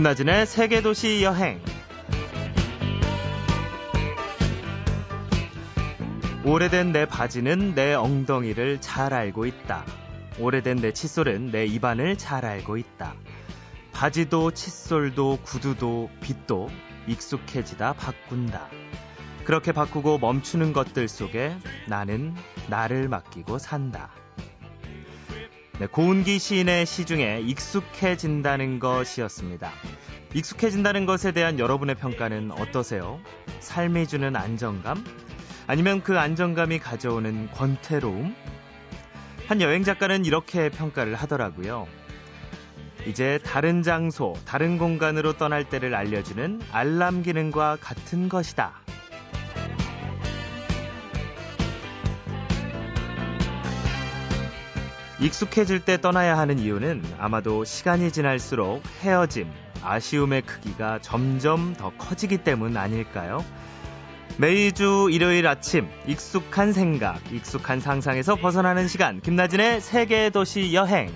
김나진의 세계도시 여행. 오래된 내 바지는 내 엉덩이를 잘 알고 있다. 오래된 내 칫솔은 내 입안을 잘 알고 있다. 바지도 칫솔도 구두도 빛도 익숙해지다 바꾼다. 그렇게 바꾸고 멈추는 것들 속에 나는 나를 맡기고 산다. 네, 고운기 시인의 시 중에 익숙해진다는 것이었습니다. 익숙해진다는 것에 대한 여러분의 평가는 어떠세요? 삶이 주는 안정감? 아니면 그 안정감이 가져오는 권태로움? 한 여행 작가는 이렇게 평가를 하더라고요. 이제 다른 장소, 다른 공간으로 떠날 때를 알려주는 알람 기능과 같은 것이다. 익숙해질 때 떠나야 하는 이유는 아마도 시간이 지날수록 헤어짐, 아쉬움의 크기가 점점 더 커지기 때문 아닐까요? 매주 일요일 아침 익숙한 생각, 익숙한 상상에서 벗어나는 시간 김나진의 세계 도시 여행.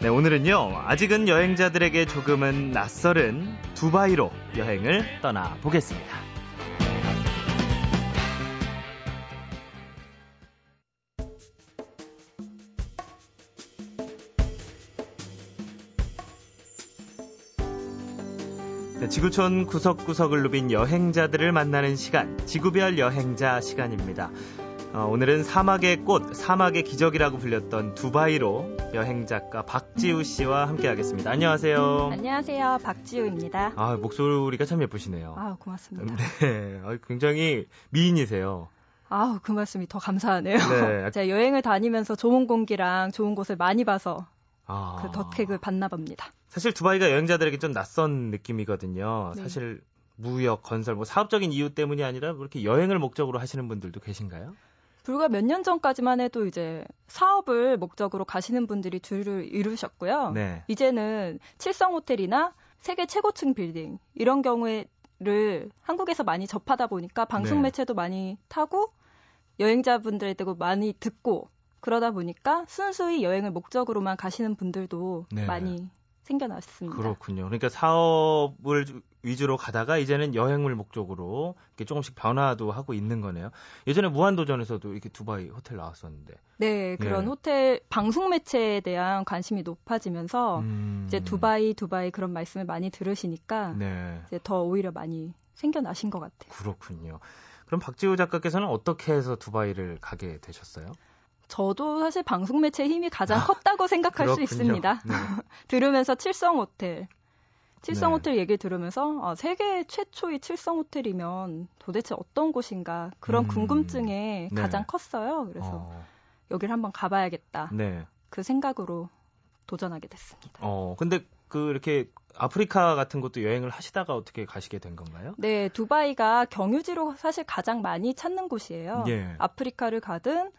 네, 오늘은요. 아직은 여행자들에게 조금은 낯설은 두바이로 여행을 떠나 보겠습니다. 지구촌 구석구석을 누빈 여행자들을 만나는 시간, 지구별 여행자 시간입니다. 어, 오늘은 사막의 꽃, 사막의 기적이라고 불렸던 두바이로 여행 작가 박지우 씨와 함께하겠습니다. 안녕하세요. 안녕하세요, 박지우입니다. 아 목소리가 참 예쁘시네요. 아 고맙습니다. 네, 굉장히 미인이세요. 아우 그 말씀이 더 감사하네요. 네. 제가 여행을 다니면서 좋은 공기랑 좋은 곳을 많이 봐서 아... 그 덕택을 받나 봅니다. 사실 두바이가 여행자들에게 좀 낯선 느낌이거든요. 네. 사실 무역, 건설, 뭐 사업적인 이유 때문이 아니라 그렇게 여행을 목적으로 하시는 분들도 계신가요? 불과 몇 년 전까지만 해도 이제 사업을 목적으로 가시는 분들이 줄을 이루셨고요. 네. 이제는 칠성 호텔이나 세계 최고층 빌딩 이런 경우에를 한국에서 많이 접하다 보니까 방송 네. 매체도 많이 타고 여행자분들에도 많이 듣고 그러다 보니까 순수히 여행을 목적으로만 가시는 분들도 네. 많이 생겨났습니다. 그렇군요. 그러니까 사업을 위주로 가다가 이제는 여행을 목적으로 이렇게 조금씩 변화도 하고 있는 거네요. 예전에 무한도전에서도 이렇게 두바이 호텔 나왔었는데. 네, 그런 예. 호텔 방송 매체에 대한 관심이 높아지면서 음... 이제 두바이 두바이 그런 말씀을 많이 들으시니까 네. 이제 더 오히려 많이 생겨나신 것 같아요. 그렇군요. 그럼 박지우 작가께서는 어떻게 해서 두바이를 가게 되셨어요? 저도 사실 방송 매체의 힘이 가장 아, 컸다고 생각할 수 있습니다. 네. 들으면서 칠성 호텔. 칠성 네. 호텔 얘기 들으면서 아, 세계 최초의 칠성 호텔이면 도대체 어떤 곳인가 그런 음, 궁금증에 네. 가장 컸어요. 그래서 어. 여기를 한번 가봐야겠다. 네. 그 생각으로 도전하게 됐습니다. 어, 근데 그 이렇게 아프리카 같은 것도 여행을 하시다가 어떻게 가시게 된 건가요? 네, 두바이가 경유지로 사실 가장 많이 찾는 곳이에요. 예. 아프리카를 가든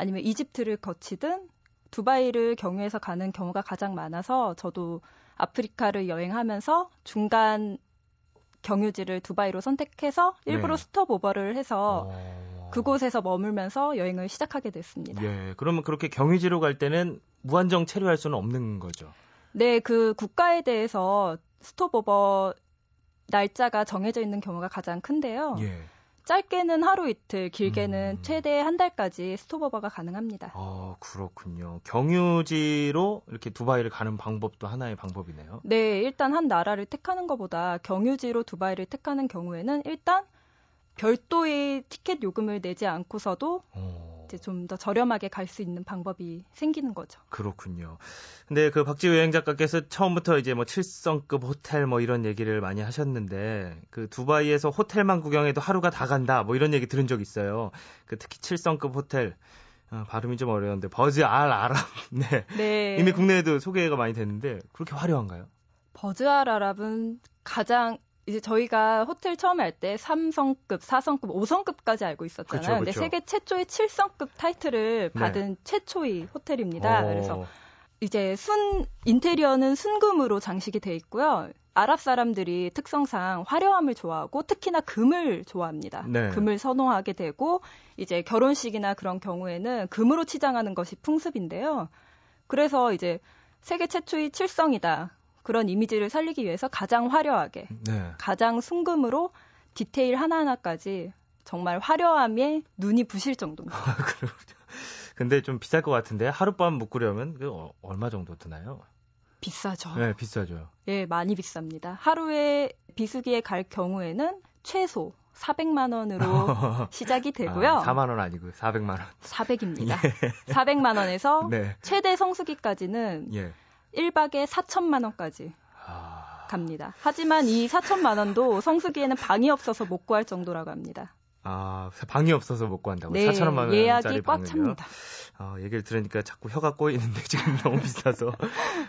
아니면 이집트를 거치든 두바이를 경유해서 가는 경우가 가장 많아서 저도 아프리카를 여행하면서 중간 경유지를 두바이로 선택해서 일부러 네. 스톱오버를 해서 어... 그곳에서 머물면서 여행을 시작하게 됐습니다. 예, 그러면 그렇게 경유지로 갈 때는 무한정 체류할 수는 없는 거죠? 네, 그 국가에 대해서 스톱오버 날짜가 정해져 있는 경우가 가장 큰데요. 예. 짧게는 하루 이틀, 길게는 음. 최대 한 달까지 스톱오버가 가능합니다. 아, 그렇군요. 경유지로 이렇게 두바이를 가는 방법도 하나의 방법이네요. 네, 일단 한 나라를 택하는 것보다 경유지로 두바이를 택하는 경우에는 일단 별도의 티켓 요금을 내지 않고서도 어. 이제 좀 더 저렴하게 갈 수 있는 방법이 생기는 거죠. 그렇군요. 근데 그 박지우 여행 작가께서 처음부터 이제 뭐 7성급 호텔 뭐 이런 얘기를 많이 하셨는데 그 두바이에서 호텔만 구경해도 하루가 다 간다 뭐 이런 얘기 들은 적 있어요. 그 특히 7성급 호텔 어, 발음이 좀 어려운데 버즈 알 아랍 네. 네. 이미 국내에도 소개가 많이 됐는데 그렇게 화려한가요? 버즈 알 아랍은 가장 이제 저희가 호텔 처음에 할 때 3성급, 4성급, 5성급까지 알고 있었잖아요. 그쵸, 그쵸. 근데 세계 최초의 7성급 타이틀을 네. 받은 네. 최초의 호텔입니다. 오. 그래서 이제 순 인테리어는 순금으로 장식이 돼 있고요. 아랍 사람들이 특성상 화려함을 좋아하고 특히나 금을 좋아합니다. 네. 금을 선호하게 되고 이제 결혼식이나 그런 경우에는 금으로 치장하는 것이 풍습인데요. 그래서 이제 세계 최초의 칠성이다. 그런 이미지를 살리기 위해서 가장 화려하게, 네. 가장 순금으로 디테일 하나하나까지 정말 화려함에 눈이 부실 정도입니다. 아, 근데 좀 비쌀 것 같은데 하룻밤 묵으려면 그 어, 얼마 정도 드나요? 비싸죠. 네, 비싸죠. 예, 많이 비쌉니다. 하루에 비수기에 갈 경우에는 최소 400만 원으로 시작이 되고요. 아, 4만 원 아니고 400만 원. 400입니다. 예. 400만 원에서 네. 최대 성수기까지는 예. 1박에 4천만 원까지 아... 갑니다. 하지만 이 4천만 원도 성수기에는 방이 없어서 못 구할 정도라고 합니다. 아, 방이 없어서 못 구한다고? 네, 4천만 원짜리 예약이 꽉 찹니다. 아, 얘기를 들으니까 자꾸 혀가 꼬이는데 지금 너무 비싸서.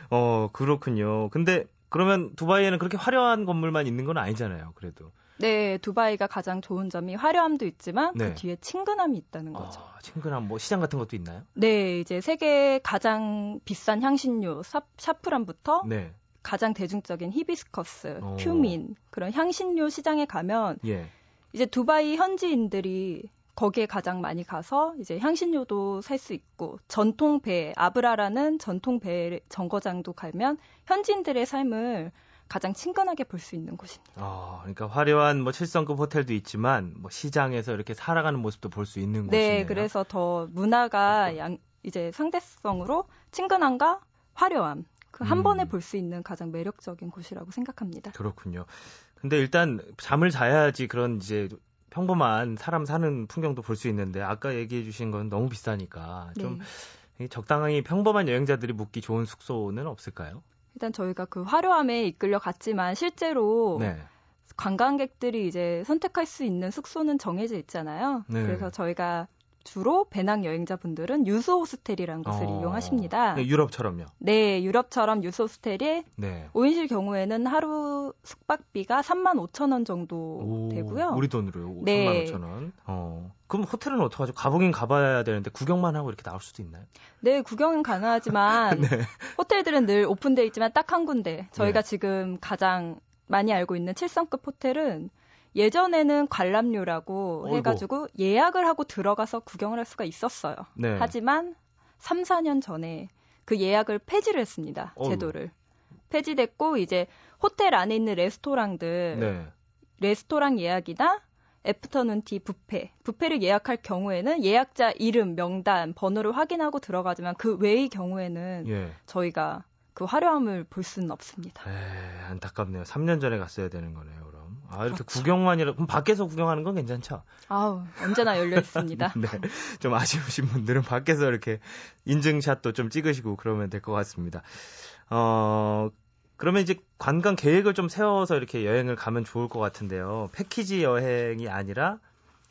어, 그렇군요. 근데 그러면 두바이에는 그렇게 화려한 건물만 있는 건 아니잖아요, 그래도. 네, 두바이가 가장 좋은 점이 화려함도 있지만 그 네. 그 뒤에 친근함이 있다는 거죠. 아, 친근함, 뭐 시장 같은 것도 있나요? 네, 이제 세계 가장 비싼 향신료 사, 샤프란부터 네. 가장 대중적인 히비스커스, 오. 어. 큐민 그런 향신료 시장에 가면 예. 이제 두바이 현지인들이 거기에 가장 많이 가서 이제 향신료도 살 수 있고 전통 배 아브라라는 전통 배 정거장도 가면 현지인들의 삶을 가장 친근하게 볼 수 있는 곳입니다. 아, 그러니까 화려한 뭐 7성급 호텔도 있지만 뭐 시장에서 이렇게 살아가는 모습도 볼 수 있는 네, 곳이네요. 네, 그래서 더 문화가 양, 이제 상대성으로 친근함과 화려함 그한 음. 번에 볼 수 있는 가장 매력적인 곳이라고 생각합니다. 그렇군요. 근데 일단 잠을 자야지 그런 이제 평범한 사람 사는 풍경도 볼 수 있는데 아까 얘기해 주신 건 너무 비싸니까 좀 네. 적당히 평범한 여행자들이 묵기 좋은 숙소는 없을까요? 일단 저희가 그 화려함에 이끌려 갔지만 실제로 네. 관광객들이 이제 선택할 수 있는 숙소는 정해져 있잖아요. 네. 그래서 저희가 주로 배낭 여행자분들은 유소 호스텔이라는 것을 어, 이용하십니다. 네, 유럽처럼요? 네, 유럽처럼 유소 호스텔이 네. 5인실 경우에는 하루 숙박비가 3만 5천 원 정도 오, 되고요. 우리 돈으로요? 네. 3만 5천 원. 어. 그럼 호텔은 어떡하죠? 가보긴 가봐야 되는데 구경만 하고 이렇게 나올 수도 있나요? 네, 구경은 가능하지만 네. 호텔들은 늘 오픈돼 있지만 딱 한 군데. 저희가 네. 지금 가장 많이 알고 있는 7성급 호텔은 예전에는 관람료라고 어이구. 해가지고 예약을 하고 들어가서 구경을 할 수가 있었어요. 네. 하지만 3, 4년 전에 그 예약을 폐지를 했습니다. 어이구. 제도를. 폐지됐고 이제 호텔 안에 있는 레스토랑들 네. 레스토랑 예약이나 애프터눈 티 뷔페. 뷔페를 예약할 경우에는 예약자 이름, 명단, 번호를 확인하고 들어가지만 그 외의 경우에는 예. 저희가 그 화려함을 볼 수는 없습니다. 에, 안타깝네요. 3년 전에 갔어야 되는 거네요, 그럼. 아, 이렇게 그렇죠. 구경만이라, 그럼 밖에서 구경하는 건 괜찮죠? 아우, 언제나 열려 있습니다. 네. 좀 아쉬우신 분들은 밖에서 이렇게 인증샷도 좀 찍으시고 그러면 될 것 같습니다. 어, 그러면 이제 관광 계획을 좀 세워서 이렇게 여행을 가면 좋을 것 같은데요. 패키지 여행이 아니라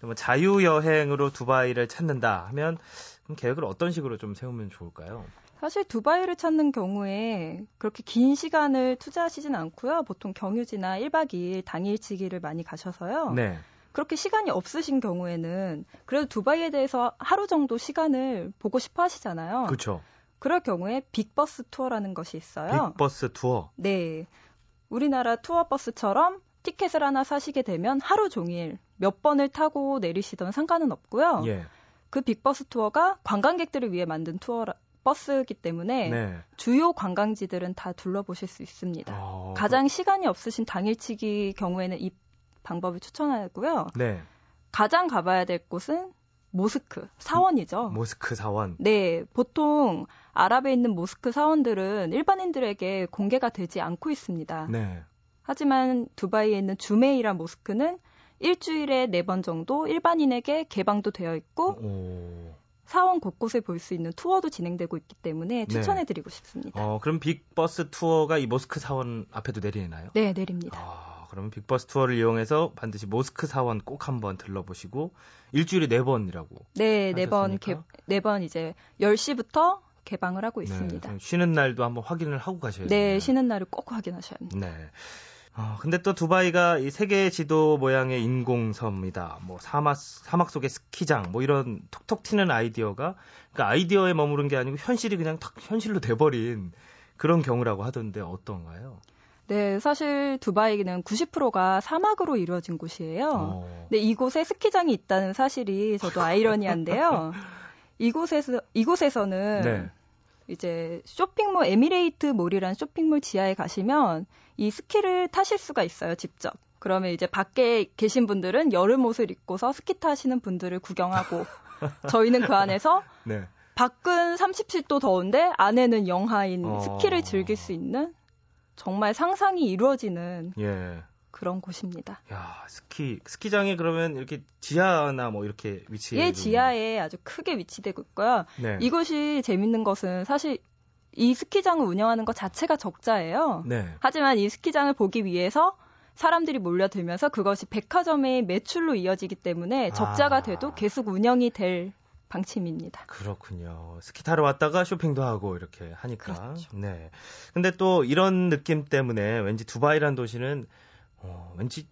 뭐 자유 여행으로 두바이를 찾는다 하면 그럼 계획을 어떤 식으로 좀 세우면 좋을까요? 사실 두바이를 찾는 경우에 그렇게 긴 시간을 투자하시진 않고요. 보통 경유지나 1박 2일 당일치기를 많이 가셔서요. 네. 그렇게 시간이 없으신 경우에는 그래도 두바이에 대해서 하루 정도 시간을 보고 싶어 하시잖아요. 그렇죠. 그럴 경우에 Big Bus 투어라는 것이 있어요. Big Bus 투어? 네. 우리나라 투어버스처럼 티켓을 하나 사시게 되면 하루 종일 몇 번을 타고 내리시던 상관은 없고요. 예. 그 Big Bus 투어가 관광객들을 위해 만든 투어라, 버스이기 때문에 네. 주요 관광지들은 다 둘러보실 수 있습니다. 어, 가장 시간이 없으신 당일치기 경우에는 이 방법을 추천하고요. 네. 가장 가봐야 될 곳은 모스크 사원이죠. 모스크 사원. 네, 보통 아랍에 있는 모스크 사원들은 일반인들에게 공개가 되지 않고 있습니다. 네. 하지만 두바이에 있는 주메이라 모스크는 일주일에 네 번 정도 일반인에게 개방도 되어 있고 오. 사원 곳곳에 볼 수 있는 투어도 진행되고 있기 때문에 네. 추천해드리고 네. 싶습니다. 어, 그럼 Big Bus 투어가 이 모스크 사원 앞에도 내리나요? 네, 내립니다. 아, 그러면 Big Bus 투어를 이용해서 반드시 모스크 사원 꼭 한번 들러보시고 일주일에 네 번이라고. 네, 네 번, 네번 이제 10시부터 개방을 하고 네, 있습니다. 네, 쉬는 날도 한번 확인을 하고 가셔야 돼요. 네, 쉬는 날을 꼭 확인하셔야 합니다. 네. 어, 근데 또 두바이가 이 세계 지도 모양의 인공섬이다. 뭐 사막 사막 속의 스키장 뭐 이런 톡톡 튀는 아이디어가 그러니까 아이디어에 머무른 게 아니고 현실이 그냥 탁 현실로 돼 버린 그런 경우라고 하던데 어떤가요? 네, 사실 두바이는 90%가 사막으로 이루어진 곳이에요. 어. 근데 이곳에 스키장이 있다는 사실이 저도 아이러니한데요. 이곳에서 이곳에서는 네. 이제 쇼핑몰 에미레이트 몰이라는 쇼핑몰 지하에 가시면 이 스키를 타실 수가 있어요, 직접. 그러면 이제 밖에 계신 분들은 여름 옷을 입고서 스키 타시는 분들을 구경하고 저희는 그 안에서 네. 밖은 37도 더운데 안에는 영하인 어... 스키를 즐길 수 있는 정말 상상이 이루어지는 예. 그런 곳입니다. 야, 스키 스키장에 그러면 이렇게 지하나 뭐 이렇게 위치해 예, 지하에 아주 크게 위치되고 있고요. 네. 이곳이 재밌는 것은 사실 이 스키장을 운영하는 것 자체가 적자예요. 네. 하지만 이 스키장을 보기 위해서 사람들이 몰려들면서 그것이 백화점의 매출로 이어지기 때문에 적자가 아. 돼도 계속 운영이 될 방침입니다. 그렇군요. 스키 타러 왔다가 쇼핑도 하고 이렇게 하니까. 그렇죠. 네. 근데 또 이런 느낌 때문에 왠지 두바이란 도시는 어, 왠지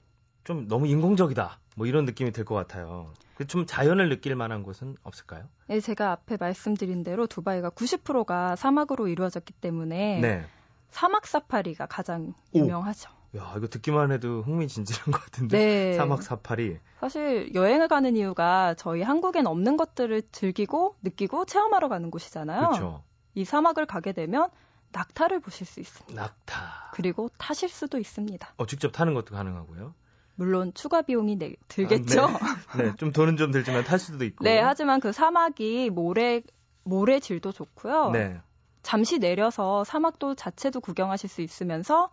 좀 너무 인공적이다. 뭐 이런 느낌이 들 것 같아요. 그좀 자연을 느낄 만한 곳은 없을까요? 네, 제가 앞에 말씀드린 대로 두바이가 90%가 사막으로 이루어졌기 때문에 네. 사막 사파리가 가장 유명하죠. 야, 이거 듣기만 해도 흥미진진한 것 같은데. 네. 사막 사파리. 사실 여행을 가는 이유가 저희 한국엔 없는 것들을 즐기고 느끼고 체험하러 가는 곳이잖아요. 그렇죠. 이 사막을 가게 되면 낙타를 보실 수 있습니다. 낙타. 그리고 타실 수도 있습니다. 어, 직접 타는 것도 가능하고요. 물론 추가 비용이 내, 들겠죠. 아, 네. 네. 좀 돈은 좀 들지만 탈 수도 있고. 네, 하지만 그 사막이 모래 모래 질도 좋고요. 네. 잠시 내려서 사막도 자체도 구경하실 수 있으면서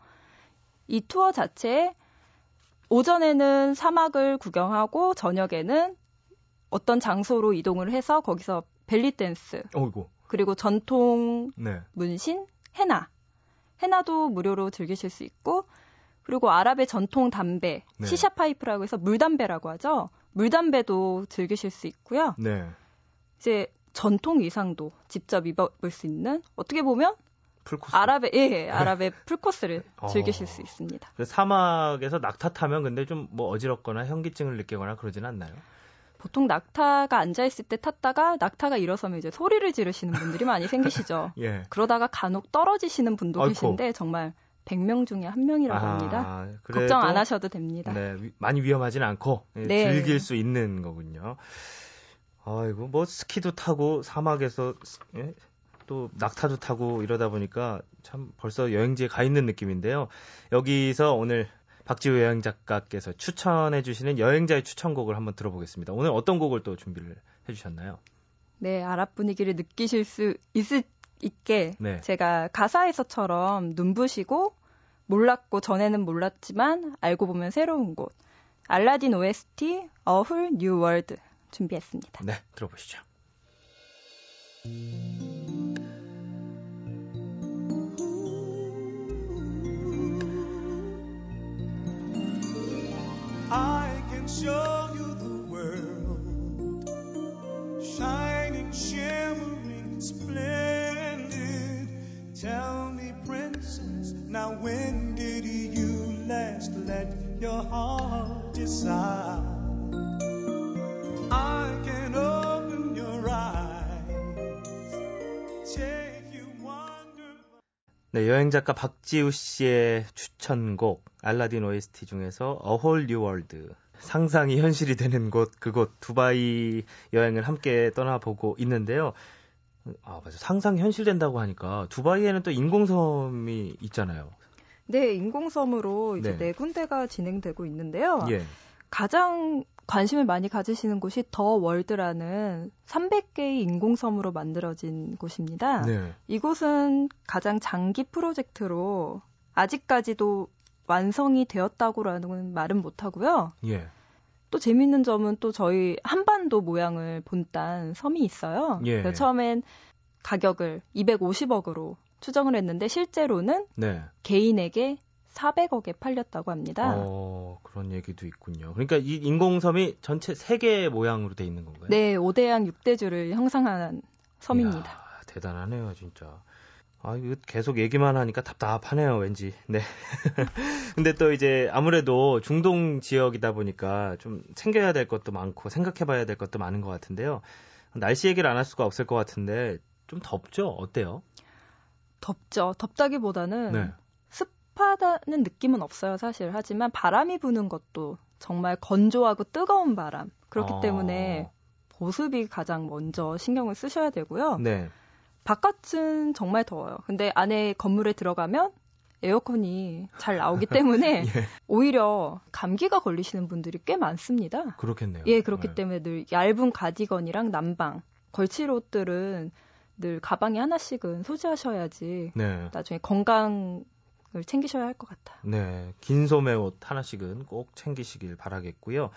이 투어 자체에 오전에는 사막을 구경하고 저녁에는 어떤 장소로 이동을 해서 거기서 벨리 댄스 어이구. 그리고 전통 네. 문신 헤나 헤나도 무료로 즐기실 수 있고 그리고 아랍의 전통 담배 네. 시샤 파이프라고 해서 물담배라고 하죠 물담배도 즐기실 수 있고요 네. 이제 전통 의상도 직접 입어볼 수 있는 어떻게 보면 풀코스. 아랍의 예, 아랍의 풀코스를 어. 즐기실 수 있습니다. 그 사막에서 낙타 타면 근데 좀 뭐 어지럽거나 현기증을 느끼거나 그러진 않나요? 보통 낙타가 앉아 있을 때 탔다가 낙타가 일어서면 이제 소리를 지르시는 분들이 많이 생기시죠. 예. 그러다가 간혹 떨어지시는 분도 아이고. 계신데 정말 100명 중에 한 명이라고 아, 합니다. 걱정 안 하셔도 됩니다. 네, 많이 위험하진 않고 예, 네. 즐길 수 있는 거군요. 아이고 뭐 스키도 타고 사막에서 예? 또 낙타도 타고 이러다 보니까 참 벌써 여행지에 가 있는 느낌인데요. 여기서 오늘 박지우 여행 작가께서 추천해 주시는 여행자의 추천곡을 한번 들어보겠습니다. 오늘 어떤 곡을 또 준비를 해 주셨나요? 네, 아랍 분위기를 느끼실 수 있을 있게 네. 제가 가사에서처럼 눈부시고 몰랐고 전에는 몰랐지만 알고 보면 새로운 곳 알라딘 OST Whole New World 준비했습니다. 네, 들어보시죠. I can show you the world, shining, shimmering, splendid. Tell me, princess, now when did you last let your heart decide? I can open your eyes, take you wonder. 네, 여행 작가 박지우 씨의 추천곡 알라딘 OST 중에서 A Whole New World 상상이 현실이 되는 곳 그곳 두바이 여행을 함께 떠나보고 있는데요. 아 맞아 상상 현실된다고 하니까 두바이에는 또 인공섬이 있잖아요. 네, 인공섬으로 이제 네, 네 군데가 진행되고 있는데요. 예. 가장 관심을 많이 가지시는 곳이 더 월드라는 300개의 인공섬으로 만들어진 곳입니다. 네. 이곳은 가장 장기 프로젝트로 아직까지도 완성이 되었다고라는 말은 못하고요. 예. 또 재밌는 점은 또 저희 한반도 모양을 본딴 섬이 있어요. 예. 처음엔 가격을 250억으로 추정을 했는데 실제로는 네. 개인에게 400억에 팔렸다고 합니다. 어, 그런 얘기도 있군요. 그러니까 이 인공섬이 전체 세개 모양으로 돼 있는 건가요? 네, 5대양 6대주를 형상한 섬입니다. 이야, 대단하네요, 진짜. 아, 이거 계속 얘기만 하니까 답답하네요, 왠지. 네. 근데 또 이제 아무래도 중동 지역이다 보니까 좀 챙겨야 될 것도 많고 생각해 봐야 될 것도 많은 것 같은데요. 날씨 얘기를 안 할 수가 없을 것 같은데 좀 덥죠? 어때요? 덥죠. 덥다기보다는 네. 습하다는 느낌은 없어요, 사실. 하지만 바람이 부는 것도 정말 건조하고 뜨거운 바람. 그렇기 어... 때문에 보습이 가장 먼저 신경을 쓰셔야 되고요. 네. 바깥은 정말 더워요. 근데 안에 건물에 들어가면 에어컨이 잘 나오기 때문에 예. 오히려 감기가 걸리시는 분들이 꽤 많습니다. 그렇겠네요. 예, 그렇기 네. 때문에 늘 얇은 가디건이랑 난방, 걸칠 옷들은 늘 가방에 하나씩은 소지하셔야지 네. 나중에 건강을 챙기셔야 할 것 같아요. 네, 긴 소매 옷 하나씩은 꼭 챙기시길 바라겠고요.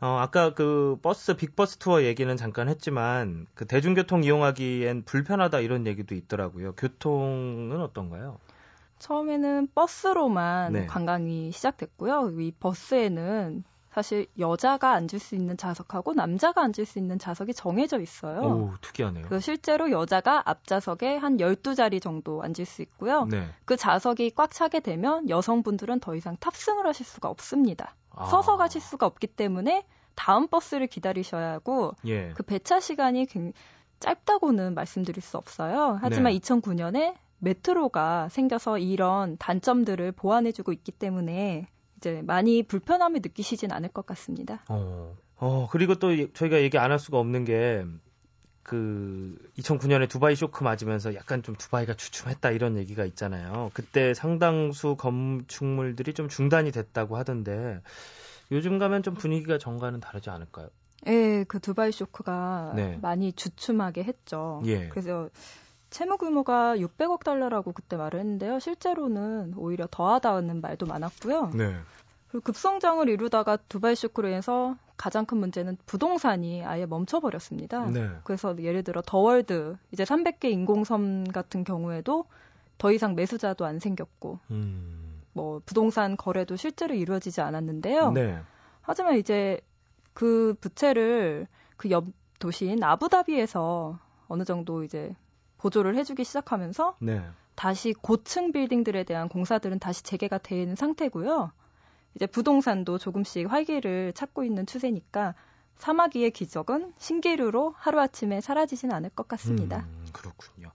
어, 아까 그 버스 빅버스 투어 얘기는 잠깐 했지만 그 대중교통 이용하기엔 불편하다 이런 얘기도 있더라고요. 교통은 어떤가요? 처음에는 버스로만 네. 관광이 시작됐고요. 이 버스에는 사실 여자가 앉을 수 있는 좌석하고 남자가 앉을 수 있는 좌석이 정해져 있어요. 오, 특이하네요. 그 실제로 여자가 앞좌석에 한 12자리 정도 앉을 수 있고요. 네. 그 좌석이 꽉 차게 되면 여성분들은 더 이상 탑승을 하실 수가 없습니다. 아. 서서 가실 수가 없기 때문에 다음 버스를 기다리셔야 하고 예. 그 배차 시간이 굉장히 짧다고는 말씀드릴 수 없어요. 하지만 네. 2009년에 메트로가 생겨서 이런 단점들을 보완해주고 있기 때문에 이제 많이 불편함을 느끼시진 않을 것 같습니다. 어, 어 그리고 또 저희가 얘기 안 할 수가 없는 게 그 2009년에 두바이 쇼크 맞으면서 약간 좀 두바이가 주춤했다 이런 얘기가 있잖아요. 그때 상당수 건축물들이 좀 중단이 됐다고 하던데 요즘 가면 좀 분위기가 정과는 다르지 않을까요? 예, 그 두바이 쇼크가 네. 많이 주춤하게 했죠. 예. 그래서 채무 규모가 600억 달러라고 그때 말을 했는데요. 실제로는 오히려 더하다는 말도 많았고요. 네. 그리고 급성장을 이루다가 두바이 쇼크로 인해서 가장 큰 문제는 부동산이 아예 멈춰버렸습니다. 네. 그래서 예를 들어 더월드 이제 300개 인공섬 같은 경우에도 더 이상 매수자도 안 생겼고 음. 뭐 부동산 거래도 실제로 이루어지지 않았는데요. 네. 하지만 이제 그 부채를 그 옆 도시인 아부다비에서 어느 정도 이제 보조를 해주기 시작하면서 네. 다시 고층 빌딩들에 대한 공사들은 다시 재개가 되는 상태고요. 이제 부동산도 조금씩 활기를 찾고 있는 추세니까 사마귀의 기적은 신기루로 하루아침에 사라지진 않을 것 같습니다. 음, 그렇군요.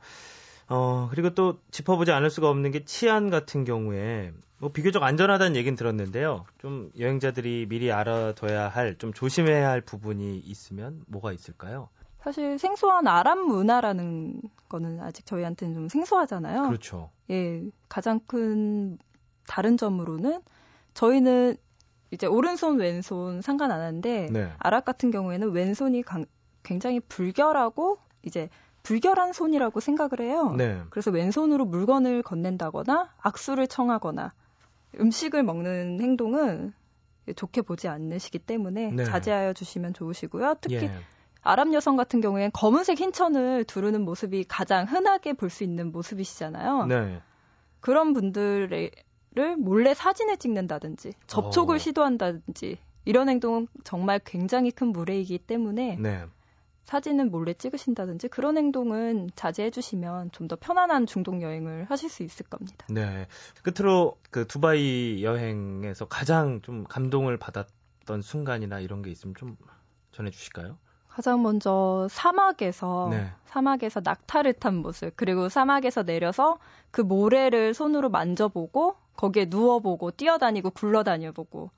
어, 그리고 또 짚어보지 않을 수가 없는 게 치안 같은 경우에 뭐 비교적 안전하다는 얘기는 들었는데요. 좀 여행자들이 미리 알아둬야 할, 좀 조심해야 할 부분이 있으면 뭐가 있을까요? 사실 생소한 아랍 문화라는 거는 아직 저희한테는 좀 생소하잖아요. 그렇죠. 예, 가장 큰 다른 점으로는 저희는 이제 오른손 왼손 상관 안 하는데 네. 아랍 같은 경우에는 왼손이 강, 굉장히 불결하고 이제 불결한 손이라고 생각을 해요. 네. 그래서 왼손으로 물건을 건넨다거나 악수를 청하거나 음식을 먹는 행동은 좋게 보지 않으시기 때문에 네. 자제하여 주시면 좋으시고요. 특히 예. 아랍 여성 같은 경우엔 검은색 흰 천을 두르는 모습이 가장 흔하게 볼 수 있는 모습이시잖아요. 네. 그런 분들을 몰래 사진을 찍는다든지 접촉을 어. 시도한다든지 이런 행동은 정말 굉장히 큰 무례이기 때문에 네. 사진을 몰래 찍으신다든지 그런 행동은 자제해 주시면 좀 더 편안한 중동 여행을 하실 수 있을 겁니다. 네. 끝으로 그 두바이 여행에서 가장 좀 감동을 받았던 순간이나 이런 게 있으면 좀 전해 주실까요? 가장 먼저 사막에서 네. 사막에서 낙타를 탄 모습 그리고 사막에서 내려서 그 모래를 손으로 만져보고 거기에 누워보고 뛰어다니고 굴러다녀보고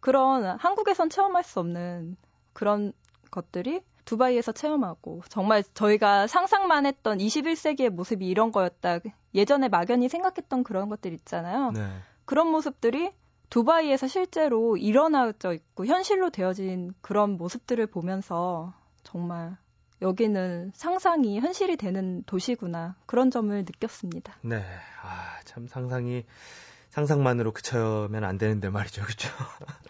그런 한국에선 체험할 수 없는 그런 것들이 두바이에서 체험하고 정말 저희가 상상만 했던 21세기의 모습이 이런 거였다 예전에 막연히 생각했던 그런 것들 있잖아요. 네. 그런 모습들이 두바이에서 실제로 일어나져 있고 현실로 되어진 그런 모습들을 보면서 정말 여기는 상상이 현실이 되는 도시구나 그런 점을 느꼈습니다. 네, 아, 참 상상이 상상만으로 그쳐면 안 되는데 말이죠, 그렇죠?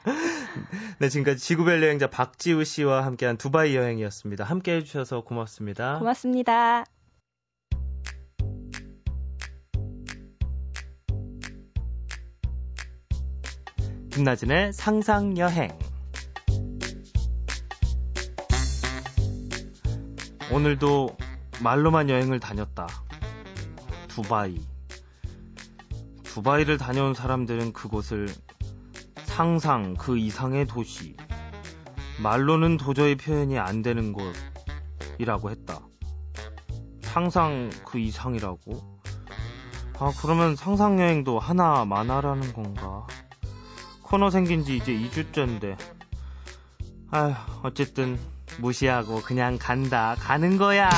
네, 지금까지 지구별 여행자 박지우 씨와 함께한 두바이 여행이었습니다. 함께해 주셔서 고맙습니다. 고맙습니다. 김나진의 상상여행. 오늘도 말로만 여행을 다녔다. 두바이. 두바이를 다녀온 사람들은 그곳을 상상 그 이상의 도시. 말로는 도저히 표현이 안 되는 곳이라고 했다. 상상 그 이상이라고? 아, 그러면 상상여행도 하나만하라는 건가? 코너 생긴 지 이제 2주째인데. 아휴, 어쨌든 무시하고 그냥 간다. 가는 거야.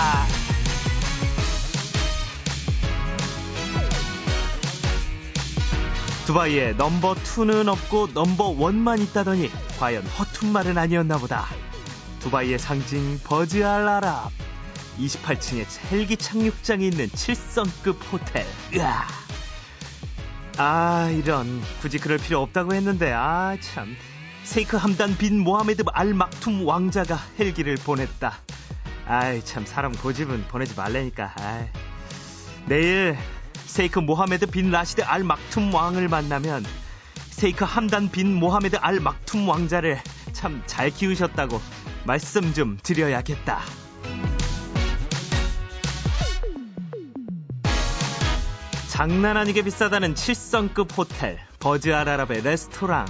두바이에 넘버 2는 없고 넘버 1만 있다더니 과연 허튼 말은 아니었나 보다. 두바이의 상징 버즈 알아랍. 28층에 헬기 착륙장이 있는 7성급 호텔. 으아. 아, 이런. 굳이 그럴 필요 없다고 했는데, 아, 참. 셰이크 함단 빈 모하메드 알 막툼 왕자가 헬기를 보냈다. 아이, 참, 사람 고집은 보내지 말라니까. 아이. 내일 셰이크 모하메드 빈 라시드 알 막툼 왕을 만나면 셰이크 함단 빈 모하메드 알 막툼 왕자를 참 잘 키우셨다고 말씀 좀 드려야겠다. 장난 아니게 비싸다는 7성급 호텔 버즈 알아랍의 레스토랑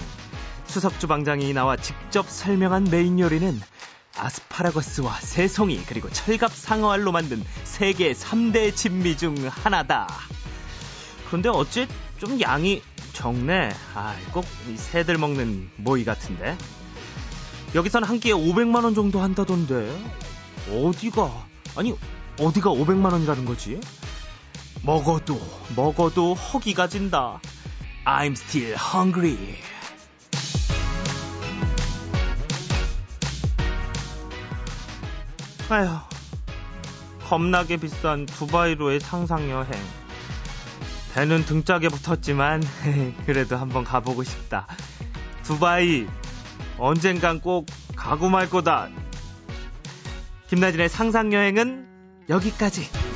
수석 주방장이 나와 직접 설명한 메인 요리는 아스파라거스와 새송이 그리고 철갑 상어알로 만든 세계 3대 진미 중 하나다. 근데 어찌 좀 양이 적네. 아, 꼭 새들 먹는 모이 같은데. 여기선 한 끼에 500만 원 정도 한다던데. 어디가? 아니, 어디가 500만 원이라는 거지? 먹어도 먹어도 허기가 진다. I'm still hungry. 아휴, 겁나게 비싼 두바이로의 상상 여행. 배는 등짝에 붙었지만 그래도 한번 가보고 싶다. 두바이 언젠간 꼭 가고 말 거다. 김나진의 상상 여행은 여기까지.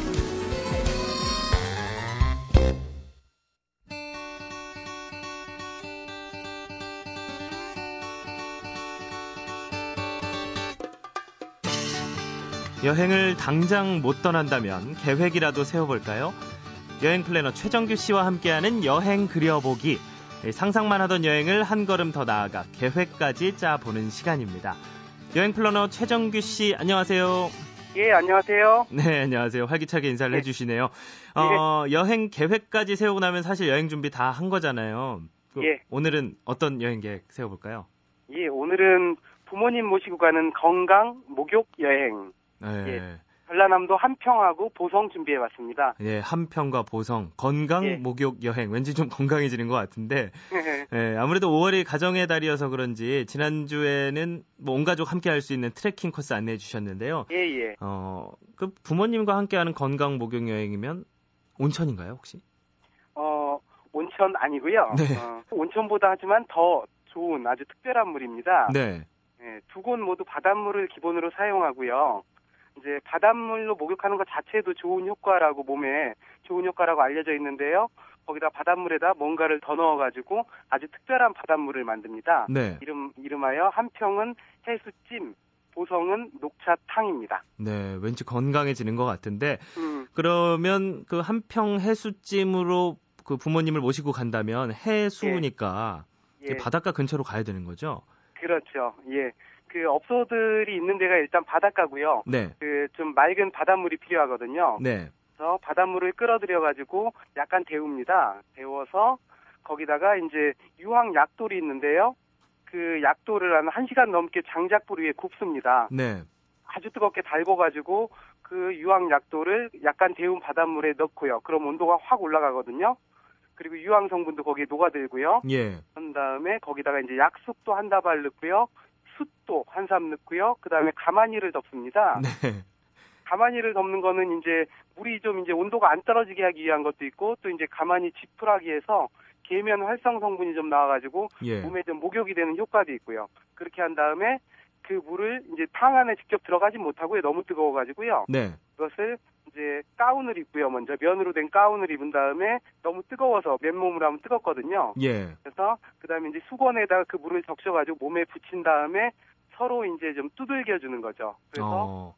여행을 당장 못 떠난다면 계획이라도 세워볼까요? 여행 플래너 최정규 씨와 함께하는 여행 그려보기. 상상만 하던 여행을 한 걸음 더 나아가 계획까지 짜보는 시간입니다. 여행 플래너 최정규 씨, 안녕하세요. 예, 안녕하세요. 네, 안녕하세요. 활기차게 인사를 네. 해주시네요. 어, 예. 여행 계획까지 세우고 나면 사실 여행 준비 다 한 거잖아요. 그 예. 오늘은 어떤 여행 계획 세워볼까요? 예, 오늘은 부모님 모시고 가는 건강 목욕 여행 네. 예. 전라남도 함평하고 보성 준비해 왔습니다. 예, 함평과 보성 건강 예. 목욕 여행 왠지 좀 건강해지는 것 같은데 예, 아무래도 5월이 가정의 달이어서 그런지 지난주에는 뭐온 가족 함께 할 수 있는 트레킹 코스 안내해 주셨는데요. 예, 예. 어, 그 부모님과 함께하는 건강 목욕 여행이면 온천인가요, 혹시? 어, 온천 아니고요. 네. 어, 온천보다 하지만 더 좋은 아주 특별한 물입니다. 네. 예, 두곳 모두 바닷물을 기본으로 사용하고요. 이제 바닷물로 목욕하는 것 자체도 좋은 효과라고 몸에 좋은 효과라고 알려져 있는데요. 거기다 바닷물에다 뭔가를 더 넣어가지고 아주 특별한 바닷물을 만듭니다. 네. 이름 이름하여 한평은 해수찜, 보성은 녹차탕입니다. 네, 왠지 건강해지는 것 같은데 음. 그러면 그 한평 해수찜으로 그 부모님을 모시고 간다면 해수니까 예. 예. 바닷가 근처로 가야 되는 거죠? 그렇죠. 예. 그 업소들이 있는 데가 일단 바닷가고요. 네. 그 좀 맑은 바닷물이 필요하거든요. 네. 그래서 바닷물을 끌어들여 가지고 약간 데웁니다. 데워서 거기다가 이제 유황 약돌이 있는데요. 그 약돌을 한 1시간 넘게 장작불 위에 굽습니다. 네. 아주 뜨겁게 달궈 가지고 그 유황 약돌을 약간 데운 바닷물에 넣고요. 그럼 온도가 확 올라가거든요. 그리고 유황 성분도 거기에 녹아들고요. 예. 그런 다음에 거기다가 이제 약속도 한 다발 넣고요. 숯도 한삼 넣고요. 그 다음에 가마니를 덮습니다. 네. 가마니를 덮는 거는 이제 물이 좀 이제 온도가 안 떨어지게 하기 위한 것도 있고 또 이제 가마니 지푸라기 해서 계면 활성 성분이 좀 나와가지고 예. 몸에 좀 목욕이 되는 효과도 있고요. 그렇게 한 다음에 그 물을 이제 탕 안에 직접 들어가지 못하고요. 너무 뜨거워가지고요. 네. 그것을 이제 가운을 입고요. 먼저 면으로 된 가운을 입은 다음에 너무 뜨거워서 맨몸으로 하면 뜨겁거든요. 예. 그래서 그다음에 이제 수건에다가 그 물을 적셔가지고 몸에 붙인 다음에 서로 이제 좀 두들겨 주는 거죠. 그래서 어.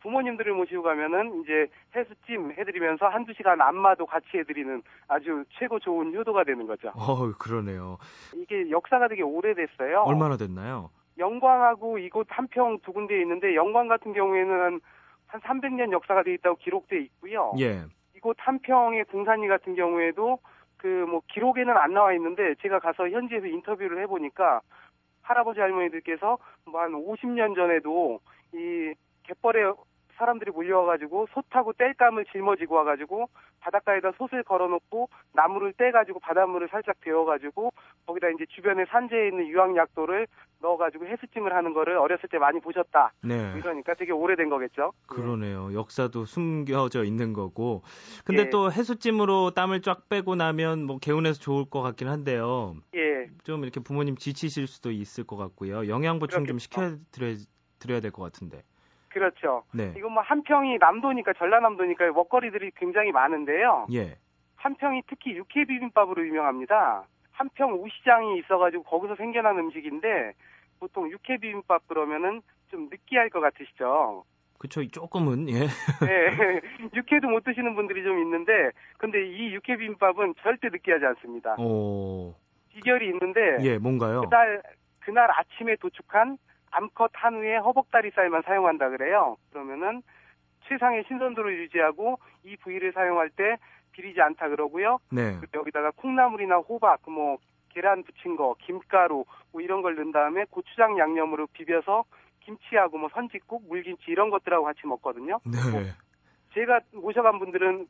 부모님들을 모시고 가면은 이제 해수찜 해드리면서 한두 시간 안마도 같이 해드리는 아주 최고 좋은 효도가 되는 거죠. 어, 그러네요. 이게 역사가 되게 오래됐어요. 얼마나 됐나요? 영광하고 이곳 한평 두 군데 있는데 영광 같은 경우에는 한 300년 역사가 돼 있다고 기록돼 있고요. 예. 이곳 한평의 궁산리 같은 경우에도 그 뭐 기록에는 안 나와 있는데 제가 가서 현지에서 인터뷰를 해보니까 할아버지 할머니들께서 뭐 한 50년 전에도 이 갯벌에 사람들이 몰려와가지고 소 타고 땔감을 짊어지고 와가지고 바닷가에다 솥을 걸어놓고 나무를 떼가지고 바닷물을 살짝 데워가지고 거기다 이제 주변에 산재에 있는 유황약도를 넣어가지고 해수찜을 하는 거를 어렸을 때 많이 보셨다. 네. 그러니까 되게 오래된 거겠죠. 그러네요. 역사도 숨겨져 있는 거고. 근데 예. 또 해수찜으로 땀을 쫙 빼고 나면 뭐 개운해서 좋을 것 같긴 한데요. 예. 좀 이렇게 부모님 지치실 수도 있을 것 같고요. 영양 보충 그렇겠죠. 좀 시켜 드려야 드려야 될 것 같은데. 그렇죠. 네. 이건 뭐 한평이 남도니까 전라남도니까 먹거리들이 굉장히 많은데요. 예. 한평이 특히 육회 비빔밥으로 유명합니다. 한평 우시장이 있어가지고 거기서 생겨난 음식인데 보통 육회 비빔밥 그러면은 좀 느끼할 것 같으시죠? 그쵸, 조금은, 예. 네, 육회도 못 드시는 분들이 좀 있는데, 근데 이 육회 비빔밥은 절대 느끼하지 않습니다. 오. 비결이 있는데, 예, 뭔가요? 그날, 그날 아침에 도축한 암컷 한우에 허벅다리살만 사용한다 그래요. 그러면은 최상의 신선도를 유지하고 이 부위를 사용할 때 비리지 않다 그러고요. 네. 여기다가 콩나물이나 호박, 뭐 계란 부친 거, 김가루 뭐 이런 걸 넣은 다음에 고추장 양념으로 비벼서 김치하고 뭐 선짓국, 물김치 이런 것들하고 같이 먹거든요. 네. 뭐 제가 모셔간 분들은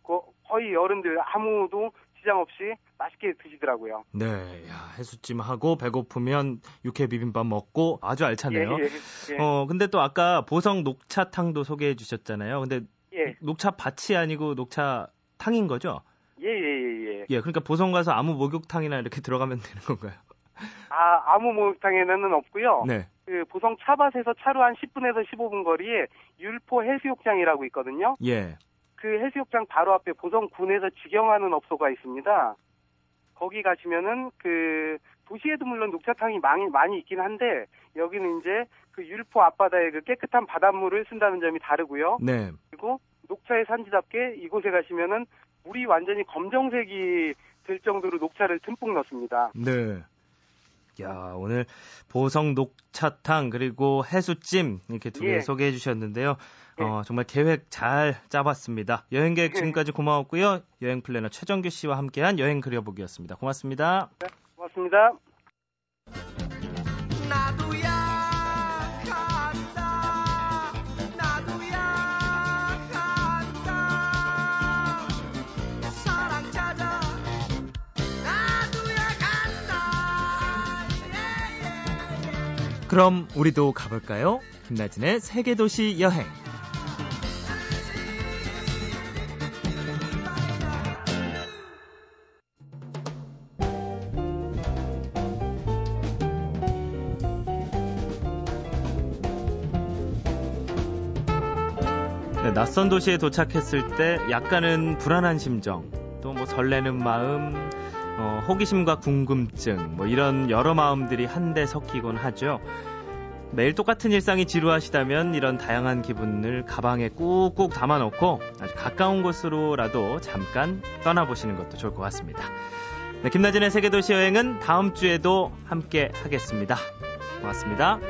거의 어른들 아무도 지장 없이 맛있게 드시더라고요. 네, 야, 해수찜 하고 배고프면 육회 비빔밥 먹고 아주 알차네요. 예, 예, 예. 어, 근데 또 아까 보성 녹차탕도 소개해 주셨잖아요. 근데 예. 녹차 밭이 아니고 녹차 탕인 거죠? 예, 예, 예, 예. 예, 그러니까 보성 가서 아무 목욕탕이나 이렇게 들어가면 되는 건가요? 아, 아무 목욕탕에는 없고요. 네. 그 보성 차밭에서 차로 한 10분에서 15분 거리에 율포 해수욕장이라고 있거든요. 예. 그 해수욕장 바로 앞에 보성군에서 직영하는 업소가 있습니다. 거기 가시면은 그 도시에도 물론 녹차탕이 많이 많이 있긴 한데 여기는 이제 그 율포 앞바다의 그 깨끗한 바닷물을 쓴다는 점이 다르고요. 네. 그리고 녹차의 산지답게 이곳에 가시면은 물이 완전히 검정색이 될 정도로 녹차를 듬뿍 넣습니다. 네. 야, 오늘 보성 녹차탕 그리고 해수찜 이렇게 두개 예. 소개해 주셨는데요. 예. 어, 정말 계획 잘 짜봤습니다. 여행 계획 예. 지금까지 고마웠고요. 여행 플래너 최정규 씨와 함께한 여행 그려보기였습니다. 고맙습니다. 네, 고맙습니다. 그럼 우리도 가볼까요? 김나진의 세계도시 여행. 낯선 도시에 도착했을 때 약간은 불안한 심정, 또 뭐 설레는 마음, 어, 호기심과 궁금증, 뭐 이런 여러 마음들이 한데 섞이곤 하죠. 매일 똑같은 일상이 지루하시다면 이런 다양한 기분을 가방에 꾹꾹 담아놓고 아주 가까운 곳으로라도 잠깐 떠나보시는 것도 좋을 것 같습니다. 네, 김나진의 세계도시 여행은 다음 주에도 함께 하겠습니다. 고맙습니다.